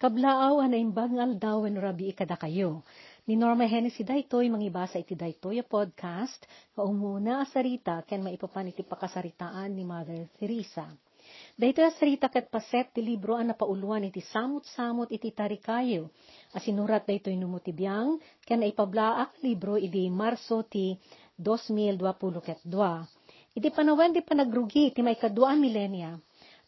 Kablaaw na imbangal daw when rabi ikada kayo. Ni Norma Hennessy daytoy mangibasa iti daytoy a podcast, kaumuna asarita ken maipapan iti pakasaritaan ni Mother Teresa. Daytoy asarita ket paset ti libro an napauluan iti samut-samut iti tarikayo. Asinurat daytoy numutibiyang ken naipablaak libro iti Marso ti 2022. Iti panawen di panagrugi iti may kaduaan milenya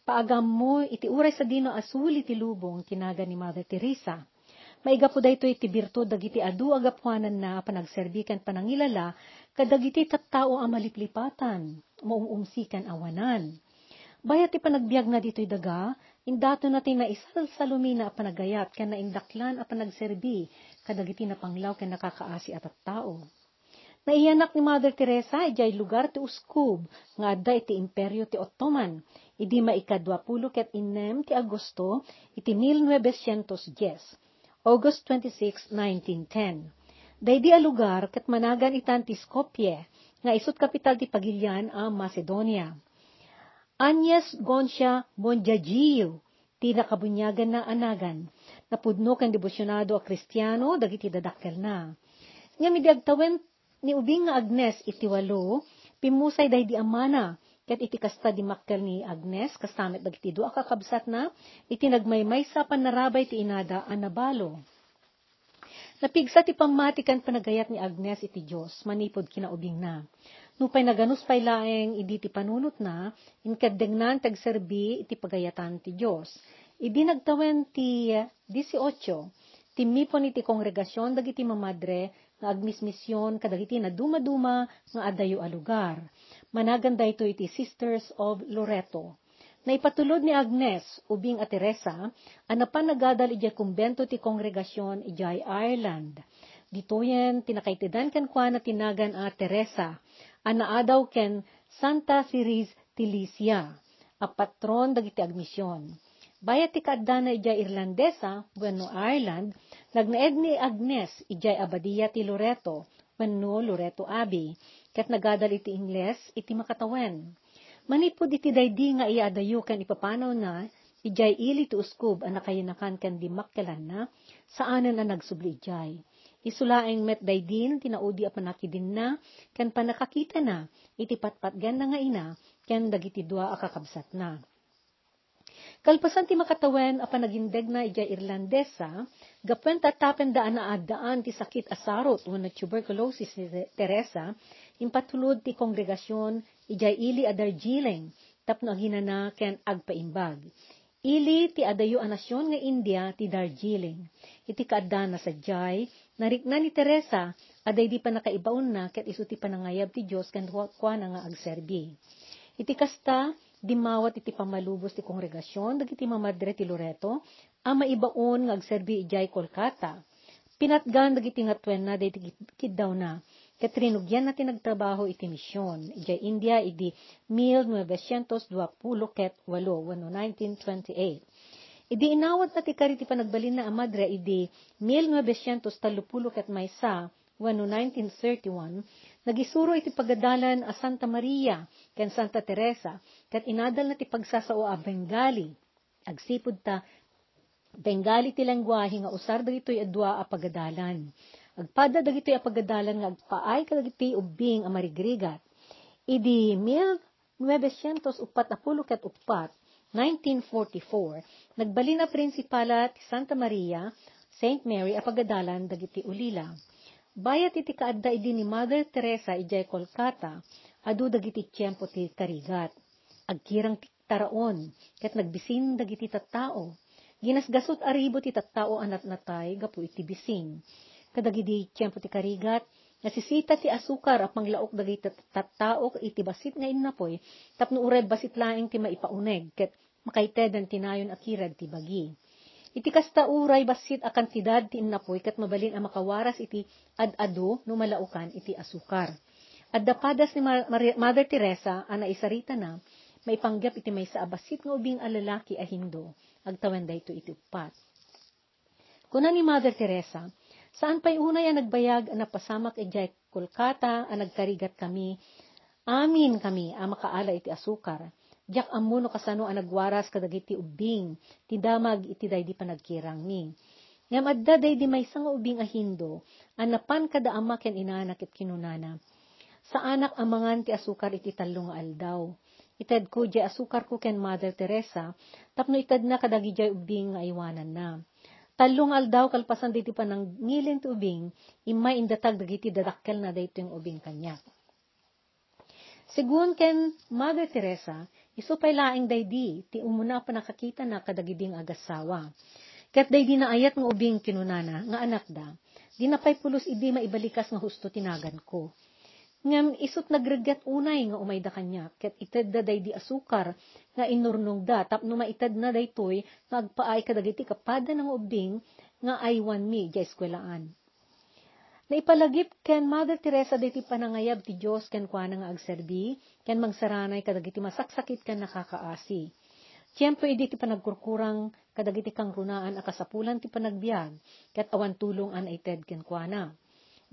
paagam mo iti uray sa dino asuli ti lubong tinaga ni Mother Teresa. Maiga po dayto iti birtud dagiti adu agapuanan na panagserbikan panangilala kadagiti tattao ang maliplipatan, maumumsikan awanan. Bayat ti panagbiag na dito'y daga, indato natin na isal salumina a panagayat ken na indaklan a panagserbi kadagiti na panglaw ken nakakaasi at tao. Naiyanak ni Mother Teresa ijay lugar ti Uskub, nga adda iti imperyo ti Ottoman, idi maikadwapulo ket inem ti Agosto iti 1910, August 26, 1910. Daydi a lugar ket managan itan ti Skopje, nga isut kapital ti Pagilian a Macedonia. Agnes Goncia Bonjagiu, ti nakabunyagan na anagan, napudno ken devosyonado a Kristiyano dagiti dadakkel na. Nga midiagtawen ni ubing nga Agnes iti walo, pimusay dahi di amana, ket iti kasta di makkel ni Agnes, kastamet dagiti doa kakabsat na, iti nagmaymay sa panarabay ti inada anabalo. Napigsa ti pamatikan panagayat ni Agnes iti Diyos, manipod kinaubing na. Nupay naganus pay laeng idi ti panunot na, inkadengnan tagserbi iti pagayatan ti Diyos. Idi nagtawen ti 18, timipon iti kongregasyon dagiti mamadre nga agmismisyon kadagiti na dumaduma nga adayo a lugar. Managan dayto iti Sisters of Loreto. Naipatulod ni Agnes, ubing a Teresa, anapan nagadal ijay kumbento ti kongregasyon ijay Ireland. Ditoyen tinakaitidan ken kwa na tinagan a Teresa, anaadaw ken Santa Ceres Tilicia, a patron dagiti agmisyon. Bayat ti kaadda na ijay Irlandesa, bueno Ireland, nagnaed ni Agnes ijay Abadia ti Loreto, wenno Loreto Abbey, ket nagadal iti Ingles iti makatawen. Manipod iti daydi nga iadayo ken ipapanaw na, ijay ili ti uskub ang nakayanakan ken di makkelan na, saanan ang nagsubli ijay. Isulaeng met daydin tinaudi a panakidin na, ken panakakita na, iti patpatgan na nga ina, ken dagiti dua a kakabsat na. Kalpasan ti makatawen a panagindeg na ijay Irlandesa, gapwen tatapen daan na addaan ti sakit asarot wano tuberculosis ni Teresa, impatulod ti kongregasyon ijay ili a Darjeeling, tapno aginana ken agpaimbag. Ili ti adayo a nasyon nga India ti Darjeeling. Iti kaadda na sadyay, narikna ni Teresa, aday di pa nakaibaon na ket isu ti panangayab ti Dios ken kwa na nga agserbi. Iti kasta, dimawat iti pamalubos ti kongregasyon dagiti mamadre ti Loreto a maibaon nga agserbi ijay Kolkata. Pinatgan dagiti nga twen na dagiti kiddaw na ket rinugyan na tinagtrabaho iti misyon ijay India idi 1920 ket 8 wano 1928. Idi inawat na ti kari ti panagbalin na amadre idi 1930 ket maysa wano 1931 nagisuro iti pagadalan a Santa Maria ken Santa Teresa ket inadal na ti pagsasao a Bengali. Agsipud ta Bengali ti lengguwahe nga usar dagitoy adwa a pagadalan. Agpada dagitoy a pagadalan nga agpaay kadagiti ubing a marigrigat. Idi 1944 ket upat 1944 nagbalin na prinsipala ti Santa Maria St. Mary a pagadalan dagiti ulila. Bayat iti kaadda idi ni Mother Teresa ijay Kolkata, adu dagiti tiyempo ti karigat. Agkirang taraon, ket nagbisin dagiti tattao. Ginasgasot aribo ti tattao anat natay, gapu iti bising. Kadagidi tiyempo ti karigat, nasisita ti asukar at manglaok dagiti tattao iti basit nga innapoy, tapno uray basit laeng ti maipauneg, ket makaitedan tinayon akirad ti bagi. Iti kasta uray basit a kantidad ti innapoy kat mabalin a makawaras iti ad-ado no malaukan iti asukar. Adda padas ni Mother Teresa ana isarita na maipanggap iti may sa abasit nga ubing alalaki a hindo agtawan dayto iti upat. Kuna ni Mother Teresa, saan pa'y unay ang nagbayag ang napasamak ijay Kolkata ang nagkarigat kami, amin kami ang makaala iti asukar. Jak amuno kasano ang nagwaras kadagiti ubing, ti damag iti day di panagkirang mi. Ngam adda day di may nga ubing ahindo, anapan kada ama ken inanak it kinunana. Sa anak amangan ti asukar iti talong aldaw. Ited ko di asukar ko ken Mother Teresa, tapno ited na kadagi jay ubing nga iwanan na. Talong aldaw kalpasan diti panang ngilin ti ubing, imay indatag dagiti dadakkel na dayto yung ubing kanyak. Sigun ken Mother Teresa, isupay laing daydi, ti umuna pa nakakita na kadagiding agasawa. Kat daydi na ayat nga ubing kinunana, nga anak da, di na pay pulos idi maibalikas nga husto tinagan ko. Ngam isut nagregat unay nga umay da kanya, ket ited da daydi asukar, nga inurnong da, tapno maited na daytoy, nga agpaay kadagiti kapada ng ubing, nga aywan mi, di eskwelaan na ipalagip ken Mother Teresa diti panangayab ti Dios ken kuana nga agserbi ken magsaranay kadagiti masaksakit ken nakakaasi. Tiyempo idi ti panagkurkurang kadagiti kang runaan akasapulan ti panagbiag ket awan tulong an ited ken kuana.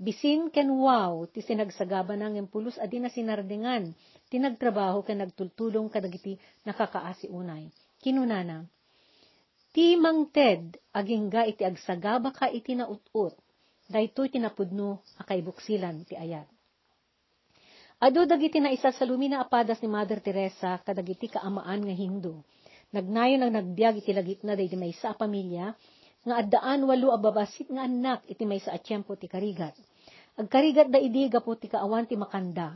Bisin ken wow ti sinagsagaba nang pulos adi na sinardingan ti nagtrabaho ken nagtultulong kadagiti nakakaasi unay. Kinunana, Ti mang Ted, agingga iti agsagaba ka iti nautut, daytoy tinapudno akay buksilan ti ayat. Ado dagiti na isa sa lumina apadas ni Mother Teresa kadagiti kaamaan nga Hindu. Nagnayon ang nagbiag iti lagit na day may sa pamilya nga addaan walo ababasit nga anak iti may sa atyempo ti karigat. Agkarigat da idi gapo ti kaawan ti makanda.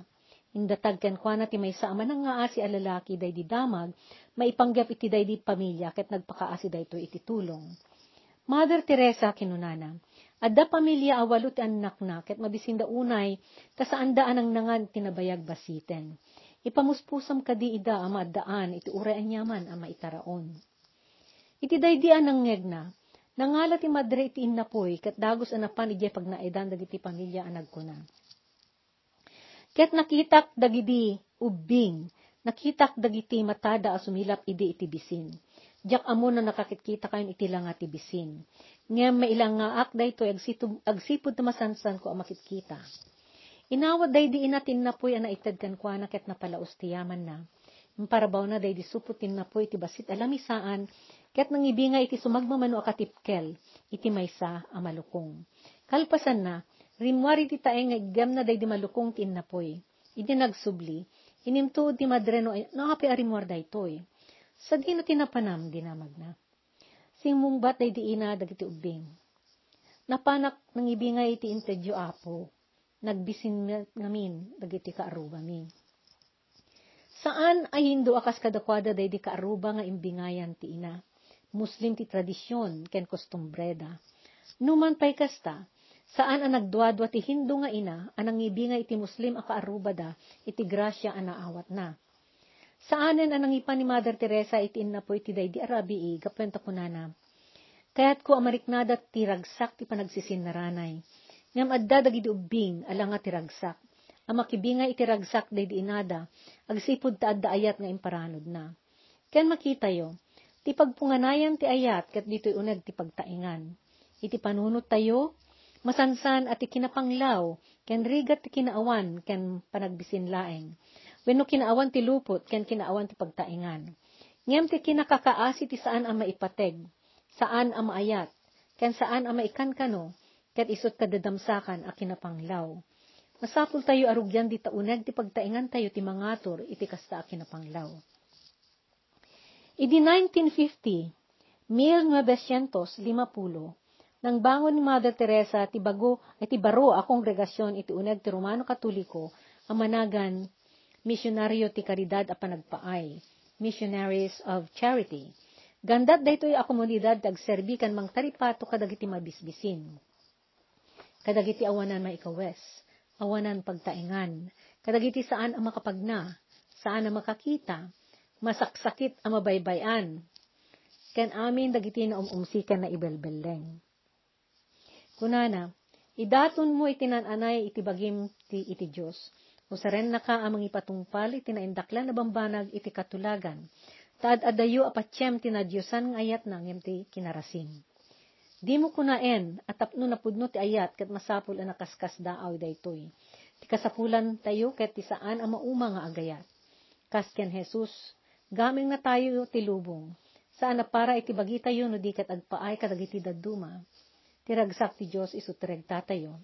Indatag ken kuana ti may sa nga asi alalaki day di damag, maipanggap iti day di pamilya ket nagpakaasi dayto iti tulong. Mother Teresa kinunana, Adda pamilya anak na, ket mabisinda unay, tasaan daan ang nangan tinabayag basiten. Ipamuspusam kadi ida ama daan, iti uray anyaman ama itaraon. Iti daydian ng ngegna, nangala ti madre iti innapoy, ket dagos anapan ije pag naedan dagiti pamilya anag ko na. Ket nakitak dagidi ubing, nakitak dagiti matada asumilap idi iti bisin. Diyak amo na nakakikita kayon iti lang ati bisin. Nga mailang nga akday to agsipod, na masansan ko ang makikita. Inawad day di inatin na po'y ana itad kan kwa na ket napalaos tiyaman na. Imparabaw na day di suputin na po'y iti basit alamisaan, ket nang ibinga iti sumagmamano akatipkel, iti maysa a malukong. Kalpasan na, rimwari ti tae nga igam na day di malukong tin na po'y. Iti nagsubli, inimtuod ti madreno, nakapi arimwar day to'y sa di na tinapanam, dinamag na. Singmong bat ay di ina dagiti ubing. Napanak ng ibingay iti intedyo apo, nagbisin ngamin dagiti kaaruba mi. Saan ay hindo akas kadakwada day di kaaruba nga imbingayan ti ina? Muslim ti tradisyon ken kostumbreda. Numan pay kasta, saan ang nagduadwa ti hindo nga ina, anang ibingay iti Muslim a kaaruba da, iti grasya anaawat na Saanen anang ipan ni Mother Teresa itin na po iti di arabi kapwenta ko nana. Kaya't ko amariknada tiragsak ti panagsisin naranay. Ngam adda dagidi ubing alanga tiragsak. Amakibingay itiragsak day di inada, agsipod ta adda ayat nga imparanod na. Ken makita yo, ti pagpunganayan ti ayat kat dito'y unag ti pagtaingan. Iti panunot tayo, masansan at ti kinapanglaw, ken rigat ti kinaawan, ken panagbisin laeng Wenno kinaawan ti lupot, ken kinaawan ti pagtaingan. Ngem ti kinakakaasi ti saan ang maipateg, saan ang maayat, ken saan ang maikankano, ket isot kadadamsakan a kinapanglaw. Masapul tayo arugyan di taunag ti pagtaingan tayo ti mangator iti kasta a kinapanglaw. Idi 1950, 1950, nang bangon ni Mother Teresa ti bago ay ti baro a kongregasyon iti uneg ti Romano Katoliko amanagan misyonaryo ti karidad a panagpaay, missionaries of charity. Gandat daytoy a komunidad tagserbi kan mang taripato kadagiti mabisbisin. Kadagiti awanan maikawes, awanan pagtaingan, kadagiti saan ang makapagna, saan ang makakita, masaksakit ang mabaybayan, ken amin dagiti na umumsikan na ibelbeleng. Kunana, idaton mo itinananay itibagim ti iti Diyos, Usaren na ka amang ipatungpal iti naindaklan na bambanag iti katulagan. Taad adayo apatyem tinadyosan ng ayat nang ti kinarasim. Di mo kunaen at tapno na pudno ti ayat kat masapul ang nakaskas daaw daytoy. Ti kasapulan tayo ket ti saan ang mauma nga agayat. Kas ken Jesus, gaming na tayo tilubong. Saan na para iti bagita yun no di kat agpaay kadagiti daduma. Tiragsak ti Diyos iso tireg tatayo.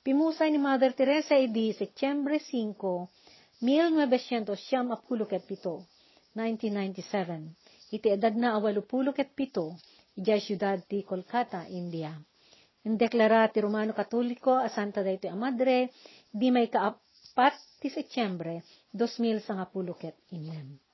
Pimusay ni Mother Teresa edi Setyembre 5, 1987, 1997. Iti edad na awalupulo ket pito, iti siyudad ti Kolkata, India. Indeklara ti Romano Katoliko a Santa Dayto a Madre, di may kaapat ti Setyembre, 2010 ket. Amen.